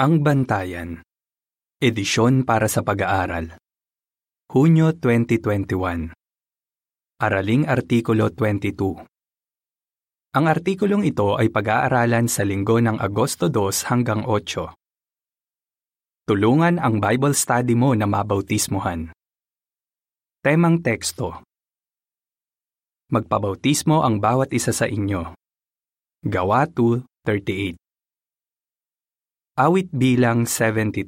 Ang Bantayan Edisyon para sa pag-aaral Hunyo 2021 Araling Artikulo 22 Ang artikulong ito ay pag-aaralan sa linggo ng Agosto 2 hanggang 8. Tulungan ang Bible study mo na mabautismohan. Temang teksto Magpabautismo ang bawat isa sa inyo. Gawa 2.38 Awit bilang 72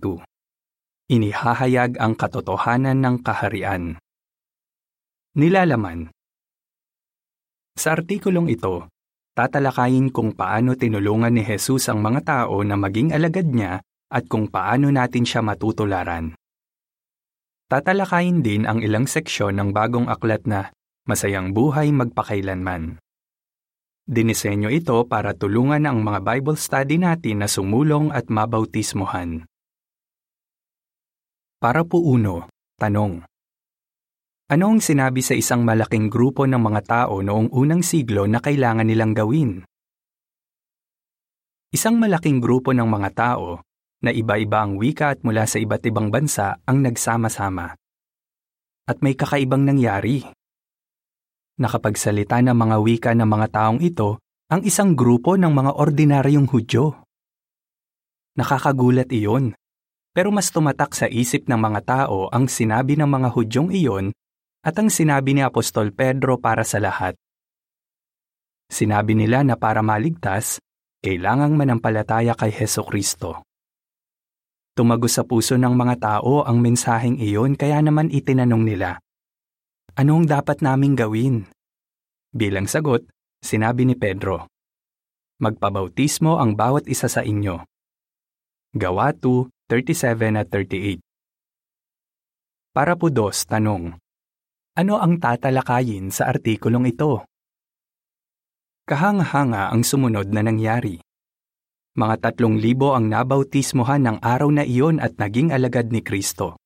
Inihahayag ang katotohanan ng kaharian. Nilalaman Sa artikulong ito, tatalakayin kung paano tinulungan ni Jesus ang mga tao na maging alagad niya at kung paano natin siya matutularan. Tatalakayin din ang ilang seksyon ng bagong aklat na Masayang Buhay Magpakailanman. Dinisenyo ito para tulungan ang mga Bible study natin na sumulong at mabautismohan. Para po uno, tanong. Ano ang sinabi sa isang malaking grupo ng mga tao noong unang siglo na kailangan nilang gawin? Isang malaking grupo ng mga tao na iba-iba ang wika at mula sa iba't ibang bansa ang nagsama-sama. At may kakaibang nangyari nakapagsalita ng mga wika ng mga taong ito ang isang grupo ng mga ordinaryong Hudyo. Nakakagulat iyon, pero mas tumatak sa isip ng mga tao ang sinabi ng mga Hudyong iyon at ang sinabi ni Apostol Pedro para sa lahat. Sinabi nila na para maligtas, kailangang manampalataya kay Heso Kristo. Tumagos sa puso ng mga tao ang mensaheng iyon kaya naman itinanong nila, Anong dapat naming gawin? Bilang sagot, sinabi ni Pedro, Magpabautismo ang bawat isa sa inyo. Gawa 2, 37 at 38 Para po dos, tanong. Ano ang tatalakayin sa artikulong ito? Kahanga-hanga ang sumunod na nangyari. Mga tatlong libo ang nabautismohan ng araw na iyon at naging alagad ni Kristo.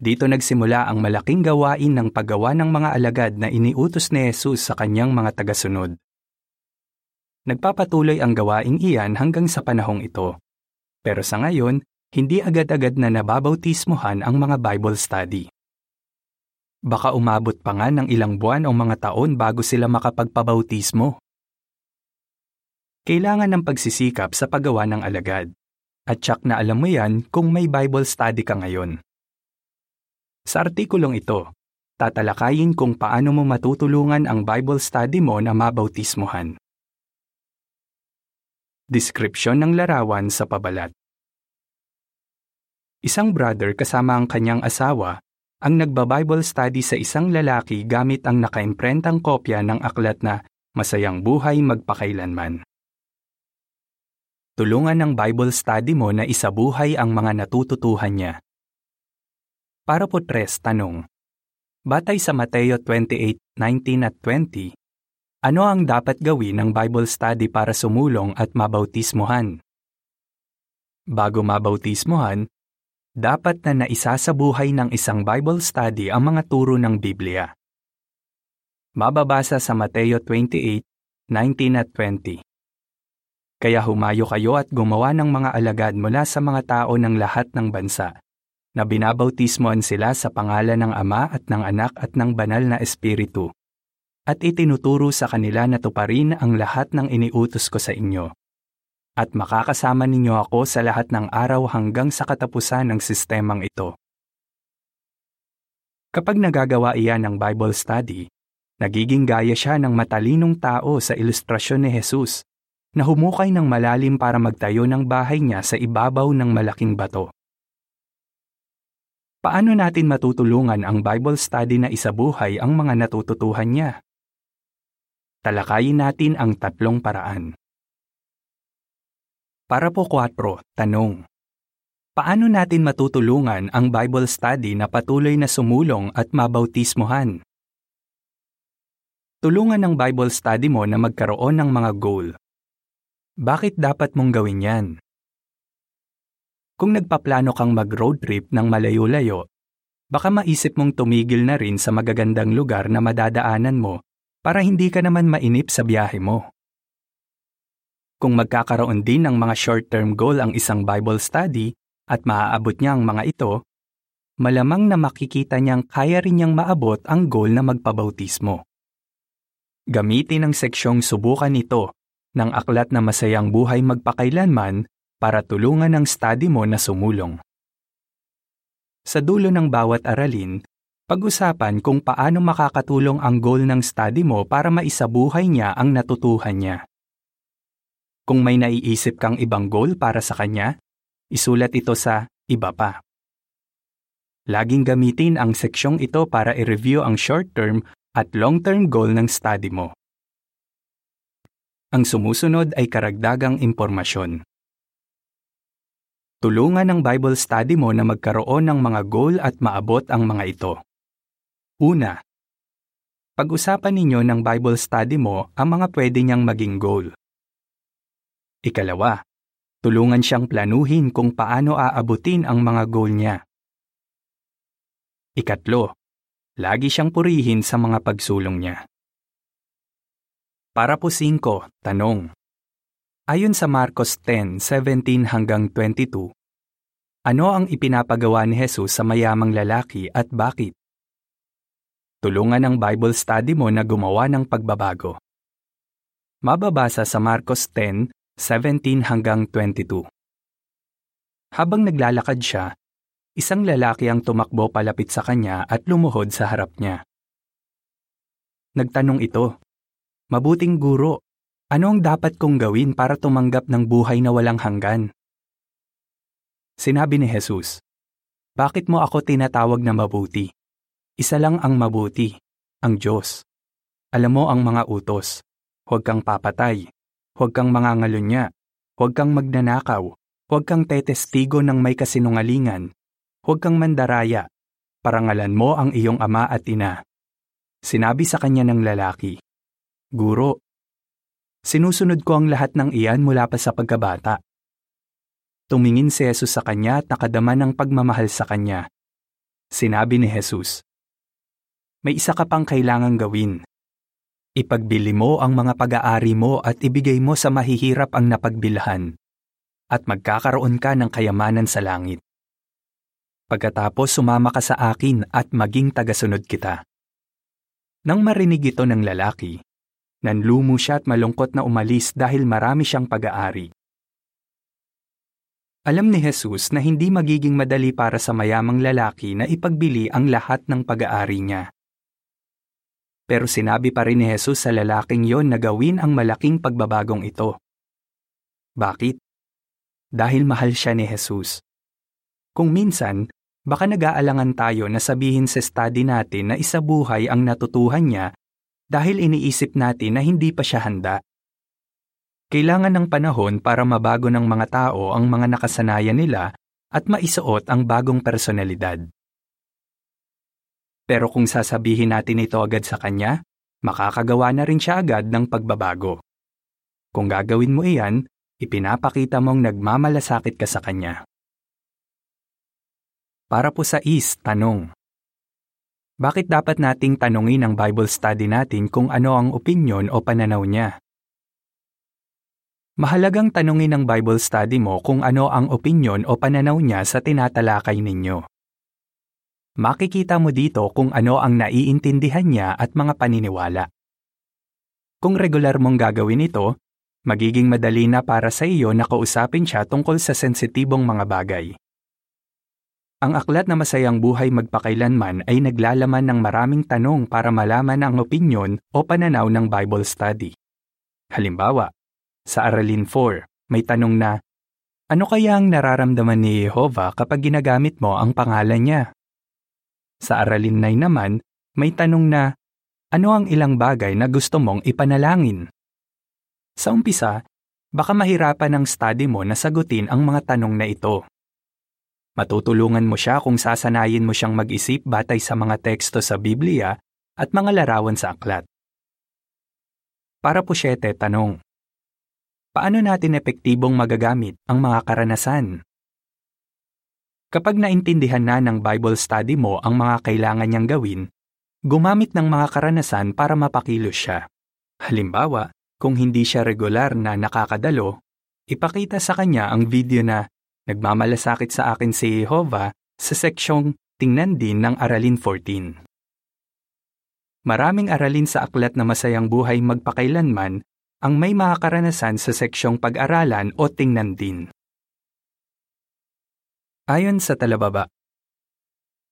Dito nagsimula ang malaking gawain ng paggawa ng mga alagad na iniutos ni Jesus sa kanyang mga tagasunod. Nagpapatuloy ang gawaing iyan hanggang sa panahong ito. Pero sa ngayon, hindi agad-agad na nababautismohan ang mga Bible study. Baka umabot pa nga ng ilang buwan o mga taon bago sila makapagpabautismo. Kailangan ng pagsisikap sa paggawa ng alagad. At tsak na alam mo yan kung may Bible study ka ngayon. Sa artikulong ito, tatalakayin kung paano mo matutulungan ang Bible study mo na mabautismohan. Description ng larawan sa pabalat Isang brother kasama ang kanyang asawa ang nagba-Bible study sa isang lalaki gamit ang nakaimprentang kopya ng aklat na Masayang Buhay Magpakailanman. Tulungan ng Bible study mo na isabuhay ang mga natututuhan niya. Para po tres, tanong. Batay sa Mateo 28:19 at 20, ano ang dapat gawin ng Bible study para sumulong at mabautismohan? Bago mabautismohan, dapat na naisasabuhay ng isang Bible study ang mga turo ng Biblia. Mababasa sa Mateo 28:19 at 20. Kaya humayo kayo at gumawa ng mga alagad mula sa mga tao ng lahat ng bansa na binabautismoan sila sa pangalan ng Ama at ng Anak at ng Banal na Espiritu. At itinuturo sa kanila na tuparin ang lahat ng iniutos ko sa inyo. At makakasama ninyo ako sa lahat ng araw hanggang sa katapusan ng sistemang ito. Kapag nagagawa iyan ng Bible study, nagiging gaya siya ng matalinong tao sa ilustrasyon ni Jesus na humukay ng malalim para magtayo ng bahay niya sa ibabaw ng malaking bato. Paano natin matutulungan ang Bible study na isabuhay ang mga natututuhan niya? Talakayin natin ang tatlong paraan. Para po 4, tanong. Paano natin matutulungan ang Bible study na patuloy na sumulong at mabautismohan? Tulungan ng Bible study mo na magkaroon ng mga goal. Bakit dapat mong gawin yan? Kung nagpaplano kang mag-road trip ng malayo-layo, baka maisip mong tumigil na rin sa magagandang lugar na madadaanan mo para hindi ka naman mainip sa biyahe mo. Kung magkakaroon din ng mga short-term goal ang isang Bible study at maaabot niya ang mga ito, malamang na makikita niyang kaya rin niyang maabot ang goal na magpabautismo. Gamitin ang seksyong subukan ito ng aklat na masayang buhay magpakailanman para tulungan ang study mo na sumulong. Sa dulo ng bawat aralin, pag-usapan kung paano makakatulong ang goal ng study mo para maisabuhay niya ang natutuhan niya. Kung may naiisip kang ibang goal para sa kanya, isulat ito sa iba pa. Laging gamitin ang seksyong ito para i-review ang short-term at long-term goal ng study mo. Ang sumusunod ay karagdagang impormasyon. Tulungan ang Bible study mo na magkaroon ng mga goal at maabot ang mga ito. Una, pag-usapan ninyo ng Bible study mo ang mga pwede niyang maging goal. Ikalawa, tulungan siyang planuhin kung paano aabutin ang mga goal niya. Ikatlo, lagi siyang purihin sa mga pagsulong niya. Para po 5, tanong. Ayon sa Marcos 10:17 hanggang 22, ano ang ipinapagawa ni Jesus sa mayamang lalaki at bakit? Tulungan ang Bible study mo na gumawa ng pagbabago. Mababasa sa Marcos 10, 17 hanggang 22. Habang naglalakad siya, isang lalaki ang tumakbo palapit sa kanya at lumuhod sa harap niya. Nagtanong ito, Mabuting guro, ano ang dapat kong gawin para tumanggap ng buhay na walang hanggan? Sinabi ni Jesus, Bakit mo ako tinatawag na mabuti? Isa lang ang mabuti, ang Diyos. Alam mo ang mga utos. Huwag kang papatay, Huwag kang mangangalunya. Huwag kang magnanakaw. Huwag kang tetestigo ng may kasinungalingan. Huwag kang mandaraya. Parangalan mo ang iyong ama at ina. Sinabi sa kanya ng lalaki, Guro, sinusunod ko ang lahat ng iyan mula pa sa pagkabata. Tumingin si Jesus sa kanya at nakadama ng pagmamahal sa kanya. Sinabi ni Jesus, May isa ka pang kailangang gawin. Ipagbili mo ang mga pag-aari mo at ibigay mo sa mahihirap ang napagbilhan, at magkakaroon ka ng kayamanan sa langit. Pagkatapos sumama ka sa akin at maging tagasunod kita. Nang marinig ito ng lalaki, nanlumo siya at malungkot na umalis dahil marami siyang pag-aari. Alam ni Jesus na hindi magiging madali para sa mayamang lalaki na ipagbili ang lahat ng pag-aari niya. Pero sinabi pa rin ni Jesus sa lalaking yon na gawin ang malaking pagbabagong ito. Bakit? Dahil mahal siya ni Jesus. Kung minsan, baka nag-aalangan tayo na sabihin sa study natin na isa buhay ang natutuhan niya dahil iniisip natin na hindi pa siya handa. Kailangan ng panahon para mabago ng mga tao ang mga nakasanayan nila at maisuot ang bagong personalidad. Pero kung sasabihin natin ito agad sa kanya, makakagawa na rin siya agad ng pagbabago. Kung gagawin mo iyan, ipinapakita mong nagmamalasakit ka sa kanya. Para po sa is, tanong. Bakit dapat nating tanungin ang Bible study natin kung ano ang opinion o pananaw niya? Mahalagang tanungin ng Bible study mo kung ano ang opinion o pananaw niya sa tinatalakay ninyo. Makikita mo dito kung ano ang naiintindihan niya at mga paniniwala. Kung regular mong gagawin ito, magiging madali na para sa iyo na kausapin siya tungkol sa sensitibong mga bagay. Ang aklat na masayang buhay magpakailanman ay naglalaman ng maraming tanong para malaman ang opinyon o pananaw ng Bible study. Halimbawa, sa Aralin 4, may tanong na, Ano kaya ang nararamdaman ni Jehovah kapag ginagamit mo ang pangalan niya? Sa aralin 9 naman, may tanong na, ano ang ilang bagay na gusto mong ipanalangin? Sa umpisa, baka mahirapan ang study mo na sagutin ang mga tanong na ito. Matutulungan mo siya kung sasanayin mo siyang mag-isip batay sa mga teksto sa Biblia at mga larawan sa aklat. Para po siyete, tanong. Paano natin epektibong magagamit ang mga karanasan Kapag naintindihan na ng Bible study mo ang mga kailangan niyang gawin, gumamit ng mga karanasan para mapakilos siya. Halimbawa, Kung hindi siya regular na nakakadalo, ipakita sa kanya ang video na nagmamalasakit sa akin si Jehovah sa seksyong Tingnan din ng Aralin 14. Maraming aralin sa aklat na masayang buhay magpakailanman ang may mga karanasan sa seksyong pag-aralan o tingnan din. Ayon sa talababa,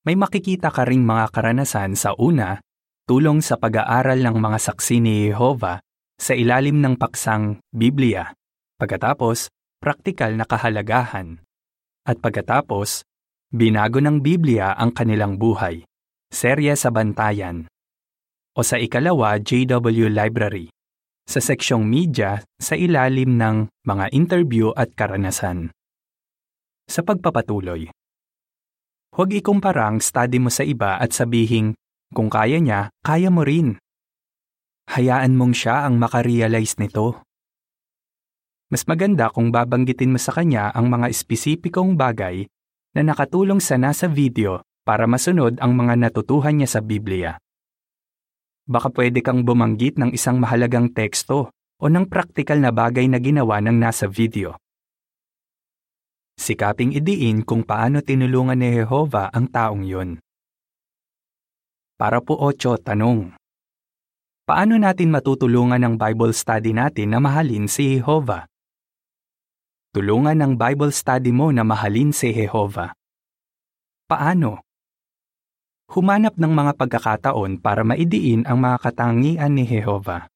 may makikita ka ring mga karanasan sa una, tulong sa pag-aaral ng mga saksi ni Jehovah sa ilalim ng paksang Biblia, pagkatapos, praktikal na kahalagahan, at pagkatapos, binago ng Biblia ang kanilang buhay, serya sa bantayan o sa ikalawa JW Library, sa seksyong media sa ilalim ng mga interview at karanasan. Sa pagpapatuloy, huwag ikumpara ang study mo sa iba at sabihing, kung kaya niya, kaya mo rin. Hayaan mong siya ang makarealize nito. Mas maganda kung babanggitin mo sa kanya ang mga espesipikong bagay na nakatulong sa nasa video para masunod ang mga natutuhan niya sa Biblia baka pwede kang bumanggit ng isang mahalagang teksto o ng praktikal na bagay na ginawa ng nasa video. Sikaping idiin kung paano tinulungan ni Jehovah ang taong yun. Para po 8 tanong. Paano natin matutulungan ang Bible study natin na mahalin si Jehovah? Tulungan ng Bible study mo na mahalin si Jehovah. Paano? humanap ng mga pagkakataon para maidiin ang mga katangian ni Jehova.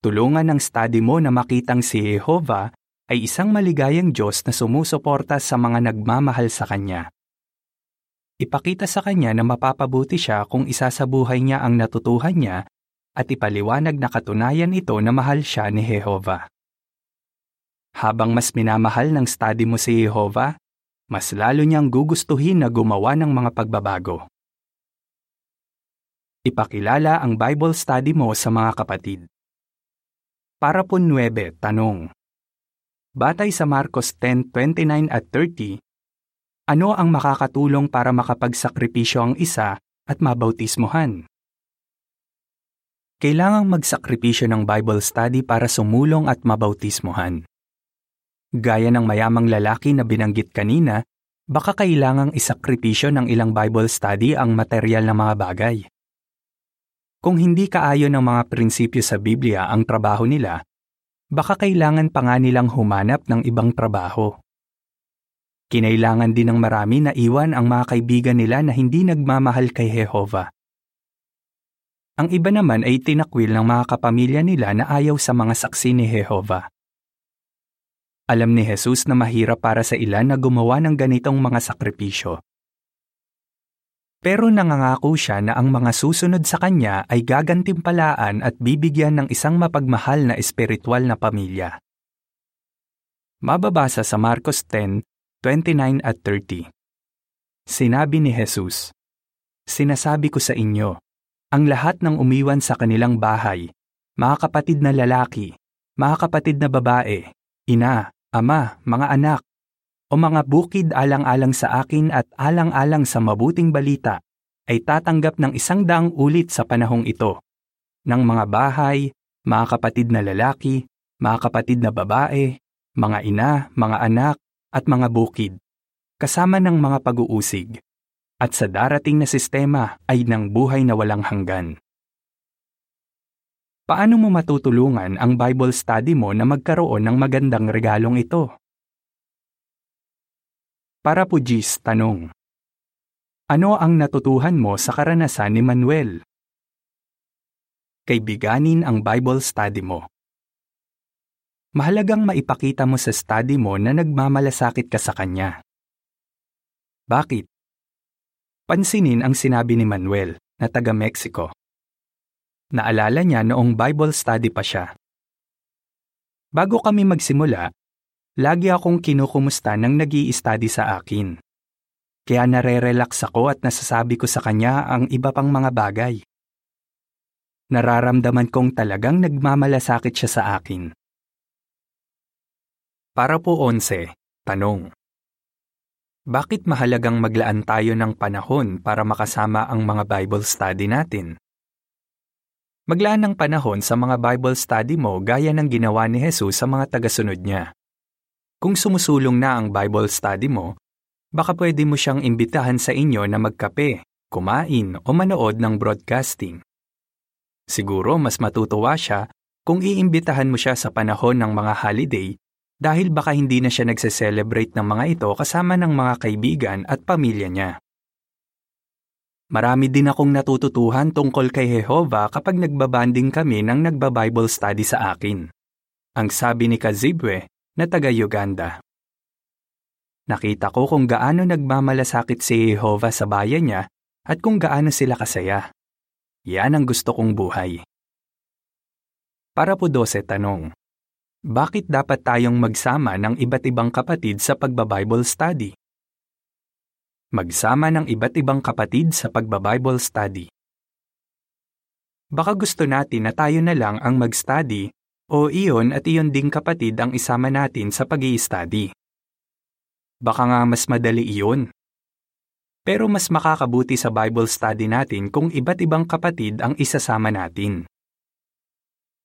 Tulungan ng study mo na makitang si Jehova ay isang maligayang Diyos na sumusuporta sa mga nagmamahal sa Kanya. Ipakita sa Kanya na mapapabuti siya kung isasabuhay niya ang natutuhan niya at ipaliwanag na katunayan ito na mahal siya ni Jehova. Habang mas minamahal ng study mo si Jehova, mas lalo niyang gugustuhin na gumawa ng mga pagbabago. Ipakilala ang Bible study mo sa mga kapatid. Para po 9, tanong. Batay sa Marcos 10:29 at 30, ano ang makakatulong para makapagsakripisyo ang isa at mabautismohan? Kailangang magsakripisyo ng Bible study para sumulong at mabautismohan. Gaya ng mayamang lalaki na binanggit kanina, baka kailangang isakripisyo ng ilang Bible study ang material na mga bagay. Kung hindi kaayon ng mga prinsipyo sa Biblia ang trabaho nila, baka kailangan pa nga nilang humanap ng ibang trabaho. Kinailangan din ng marami na iwan ang mga kaibigan nila na hindi nagmamahal kay Jehova. Ang iba naman ay tinakwil ng mga kapamilya nila na ayaw sa mga saksi ni Jehova. Alam ni Jesus na mahirap para sa ilan na gumawa ng ganitong mga sakripisyo. Pero nangangako siya na ang mga susunod sa kanya ay gagantimpalaan at bibigyan ng isang mapagmahal na espiritual na pamilya. Mababasa sa Marcos 10, 29 at 30. Sinabi ni Jesus, Sinasabi ko sa inyo, ang lahat ng umiwan sa kanilang bahay, mga kapatid na lalaki, mga kapatid na babae, ina, ama, mga anak, o mga bukid alang-alang sa akin at alang-alang sa mabuting balita, ay tatanggap ng isang daang ulit sa panahong ito, ng mga bahay, mga kapatid na lalaki, mga kapatid na babae, mga ina, mga anak, at mga bukid, kasama ng mga pag-uusig, at sa darating na sistema ay ng buhay na walang hanggan. Paano mo matutulungan ang Bible study mo na magkaroon ng magandang regalong ito? Para po Gis, tanong. Ano ang natutuhan mo sa karanasan ni Manuel? Kaibiganin ang Bible study mo. Mahalagang maipakita mo sa study mo na nagmamalasakit ka sa kanya. Bakit? Pansinin ang sinabi ni Manuel na taga Mexico. Naalala niya noong Bible study pa siya. Bago kami magsimula, lagi akong kinukumusta ng nag study sa akin. Kaya nare-relax ako at nasasabi ko sa kanya ang iba pang mga bagay. Nararamdaman kong talagang nagmamalasakit siya sa akin. Para po 11, tanong. Bakit mahalagang maglaan tayo ng panahon para makasama ang mga Bible study natin? Maglaan ng panahon sa mga Bible study mo gaya ng ginawa ni Jesus sa mga tagasunod niya. Kung sumusulong na ang Bible study mo, baka pwede mo siyang imbitahan sa inyo na magkape, kumain o manood ng broadcasting. Siguro mas matutuwa siya kung iimbitahan mo siya sa panahon ng mga holiday dahil baka hindi na siya nagse-celebrate ng mga ito kasama ng mga kaibigan at pamilya niya. Marami din akong natututuhan tungkol kay Jehova kapag nagbabanding kami ng nagba-Bible study sa akin. Ang sabi ni Kazibwe na taga Uganda. Nakita ko kung gaano nagmamalasakit si Jehova sa bayan niya at kung gaano sila kasaya. Yan ang gusto kong buhay. Para po 12 tanong. Bakit dapat tayong magsama ng iba't ibang kapatid sa pagba-Bible study? Magsama ng iba't ibang kapatid sa pagba-Bible study. Baka gusto natin na tayo na lang ang mag-study o iyon at iyon ding kapatid ang isama natin sa pag study Baka nga mas madali iyon. Pero mas makakabuti sa Bible study natin kung iba't ibang kapatid ang isasama natin.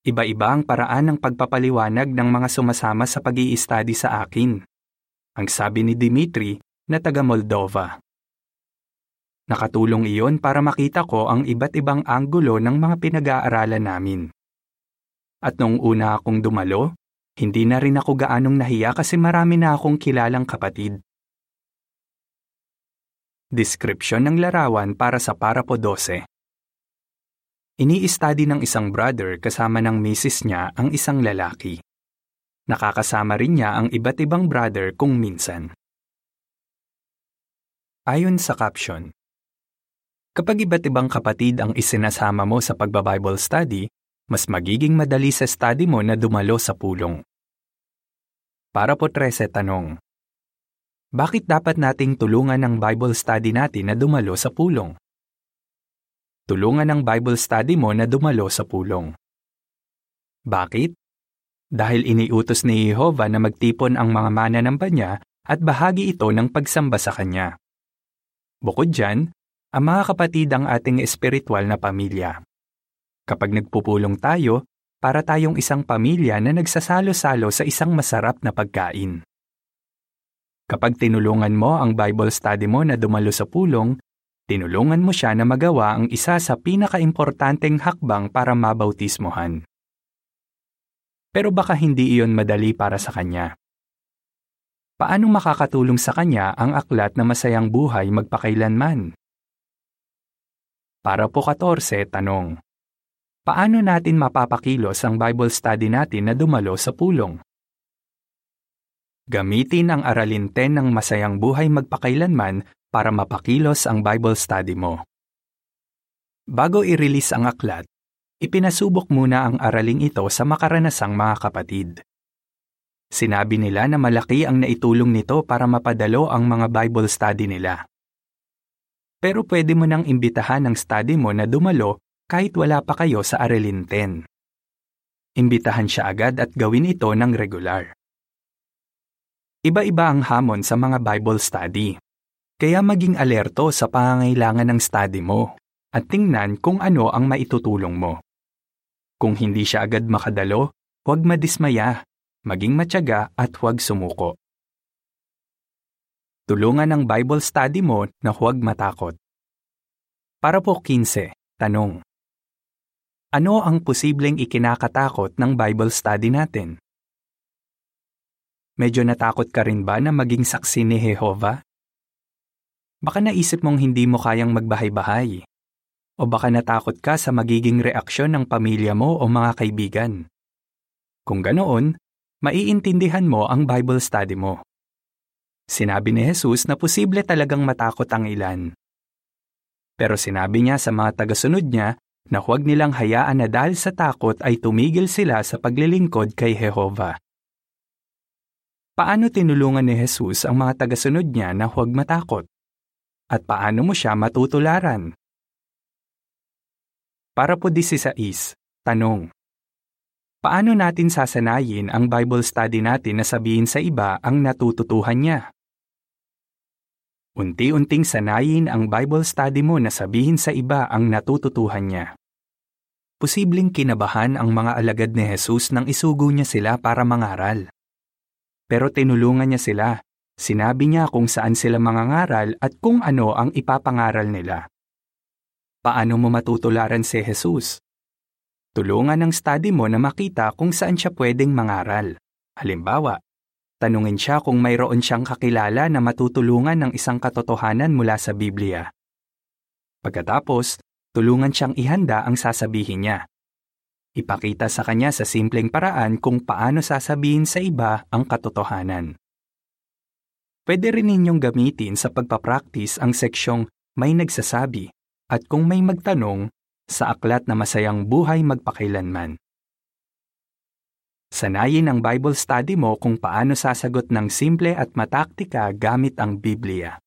Iba-iba ang paraan ng pagpapaliwanag ng mga sumasama sa pag study sa akin. Ang sabi ni Dimitri, na taga Moldova. Nakatulong iyon para makita ko ang iba't ibang anggulo ng mga pinag-aaralan namin. At nung una akong dumalo, hindi na rin ako gaanong nahiya kasi marami na akong kilalang kapatid. Description ng larawan para sa Parapo 12 Ini-study ng isang brother kasama ng misis niya ang isang lalaki. Nakakasama rin niya ang iba't ibang brother kung minsan. Ayon sa caption, Kapag iba't ibang kapatid ang isinasama mo sa pagba-Bible study, mas magiging madali sa study mo na dumalo sa pulong. Para po 13 tanong. Bakit dapat nating tulungan ng Bible study natin na dumalo sa pulong? Tulungan ng Bible study mo na dumalo sa pulong. Bakit? Dahil iniutos ni Jehovah na magtipon ang mga mananamba niya at bahagi ito ng pagsamba sa Kanya. Bukod dyan, ang mga kapatid ang ating espiritual na pamilya. Kapag nagpupulong tayo, para tayong isang pamilya na nagsasalo-salo sa isang masarap na pagkain. Kapag tinulungan mo ang Bible study mo na dumalo sa pulong, tinulungan mo siya na magawa ang isa sa pinakaimportanteng hakbang para mabautismohan. Pero baka hindi iyon madali para sa kanya. Paano makakatulong sa kanya ang aklat na masayang buhay magpakailanman? Para po 14, tanong. Paano natin mapapakilos ang Bible study natin na dumalo sa pulong? Gamitin ang aralin 10 ng masayang buhay magpakailanman para mapakilos ang Bible study mo. Bago i-release ang aklat, ipinasubok muna ang araling ito sa makaranasang mga kapatid. Sinabi nila na malaki ang naitulong nito para mapadalo ang mga Bible study nila. Pero pwede mo nang imbitahan ang study mo na dumalo kahit wala pa kayo sa Aralin 10. Imbitahan siya agad at gawin ito ng regular. Iba-iba ang hamon sa mga Bible study. Kaya maging alerto sa pangangailangan ng study mo at tingnan kung ano ang maitutulong mo. Kung hindi siya agad makadalo, huwag madismaya maging matyaga at huwag sumuko. Tulungan ang Bible study mo na huwag matakot. Para po 15, tanong. Ano ang posibleng ikinakatakot ng Bible study natin? Medyo natakot ka rin ba na maging saksi ni Jehova? Baka naisip mong hindi mo kayang magbahay-bahay. O baka natakot ka sa magiging reaksyon ng pamilya mo o mga kaibigan. Kung ganoon, maiintindihan mo ang Bible study mo. Sinabi ni Jesus na posible talagang matakot ang ilan. Pero sinabi niya sa mga tagasunod niya na huwag nilang hayaan na dahil sa takot ay tumigil sila sa paglilingkod kay Jehova. Paano tinulungan ni Jesus ang mga tagasunod niya na huwag matakot? At paano mo siya matutularan? Para po 16, tanong. Paano natin sasanayin ang Bible study natin na sabihin sa iba ang natututuhan niya? Unti-unting sanayin ang Bible study mo na sabihin sa iba ang natututuhan niya. posibleng kinabahan ang mga alagad ni Jesus nang isugo niya sila para mangaral. Pero tinulungan niya sila. Sinabi niya kung saan sila mangangaral at kung ano ang ipapangaral nila. Paano mo matutularan si Jesus? Tulungan ng study mo na makita kung saan siya pwedeng mangaral. Halimbawa, tanungin siya kung mayroon siyang kakilala na matutulungan ng isang katotohanan mula sa Biblia. Pagkatapos, tulungan siyang ihanda ang sasabihin niya. Ipakita sa kanya sa simpleng paraan kung paano sasabihin sa iba ang katotohanan. Pwede rin ninyong gamitin sa pagpapractice ang seksyong may nagsasabi at kung may magtanong sa aklat na masayang buhay magpakailanman. Sanayin ang Bible study mo kung paano sasagot ng simple at mataktika gamit ang Biblia.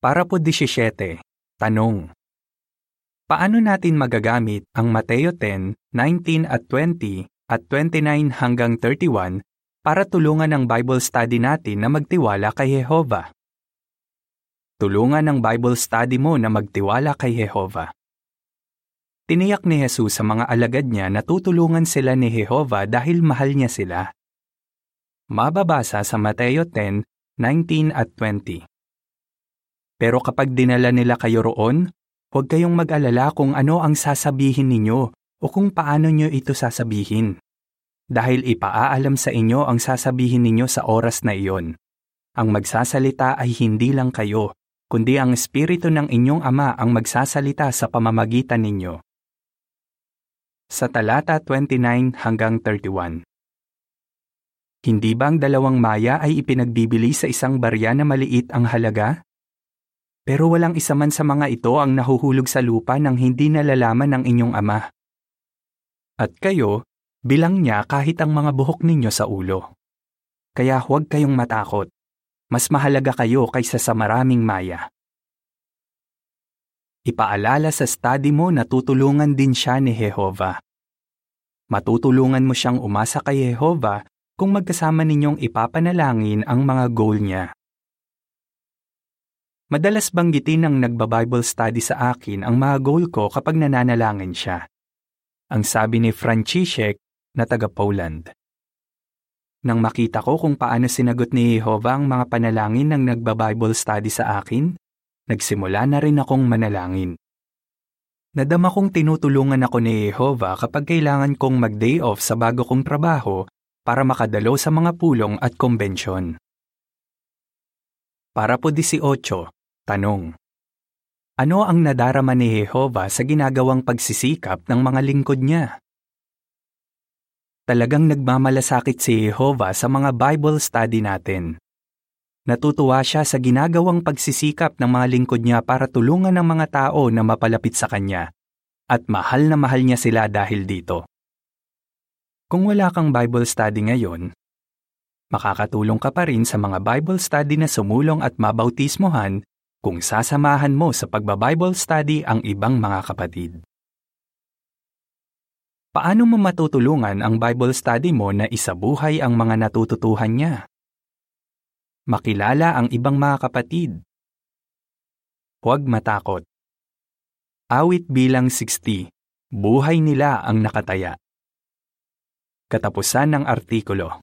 Para po 17, tanong. Paano natin magagamit ang Mateo 10, 19 at 20 at 29 hanggang 31 para tulungan ang Bible study natin na magtiwala kay Jehovah? Tulungan ang Bible study mo na magtiwala kay Jehovah. Tiniyak ni Jesus sa mga alagad niya na tutulungan sila ni Jehovah dahil mahal niya sila. Mababasa sa Mateo 10, 19 at 20. Pero kapag dinala nila kayo roon, huwag kayong mag-alala kung ano ang sasabihin ninyo o kung paano nyo ito sasabihin. Dahil ipaaalam sa inyo ang sasabihin ninyo sa oras na iyon. Ang magsasalita ay hindi lang kayo, kundi ang Espiritu ng inyong Ama ang magsasalita sa pamamagitan ninyo. Sa talata 29 hanggang 31 Hindi ba ang dalawang maya ay ipinagbibili sa isang barya na maliit ang halaga? Pero walang isa man sa mga ito ang nahuhulog sa lupa nang hindi nalalaman ng inyong Ama. At kayo, bilang niya kahit ang mga buhok ninyo sa ulo. Kaya huwag kayong matakot mas mahalaga kayo kaysa sa maraming maya. Ipaalala sa study mo na tutulungan din siya ni Jehovah. Matutulungan mo siyang umasa kay Jehovah kung magkasama ninyong ipapanalangin ang mga goal niya. Madalas banggitin ng nagba-Bible study sa akin ang mga goal ko kapag nananalangin siya. Ang sabi ni Franciszek na taga Poland. Nang makita ko kung paano sinagot ni Jehovah ang mga panalangin ng nagba-Bible study sa akin, nagsimula na rin akong manalangin. Nadama kong tinutulungan ako ni Jehovah kapag kailangan kong mag-day off sa bago kong trabaho para makadalo sa mga pulong at kombensyon. Para po 18, tanong. Ano ang nadarama ni Jehovah sa ginagawang pagsisikap ng mga lingkod niya? Talagang nagmamalasakit si Jehovah sa mga Bible study natin. Natutuwa siya sa ginagawang pagsisikap ng mga lingkod niya para tulungan ng mga tao na mapalapit sa kanya. At mahal na mahal niya sila dahil dito. Kung wala kang Bible study ngayon, makakatulong ka pa rin sa mga Bible study na sumulong at mabautismohan kung sasamahan mo sa pagba-Bible study ang ibang mga kapatid. Paano mo matutulungan ang Bible study mo na isabuhay ang mga natututuhan niya? Makilala ang ibang mga kapatid. Huwag matakot. Awit bilang 60. Buhay nila ang nakataya. Katapusan ng artikulo.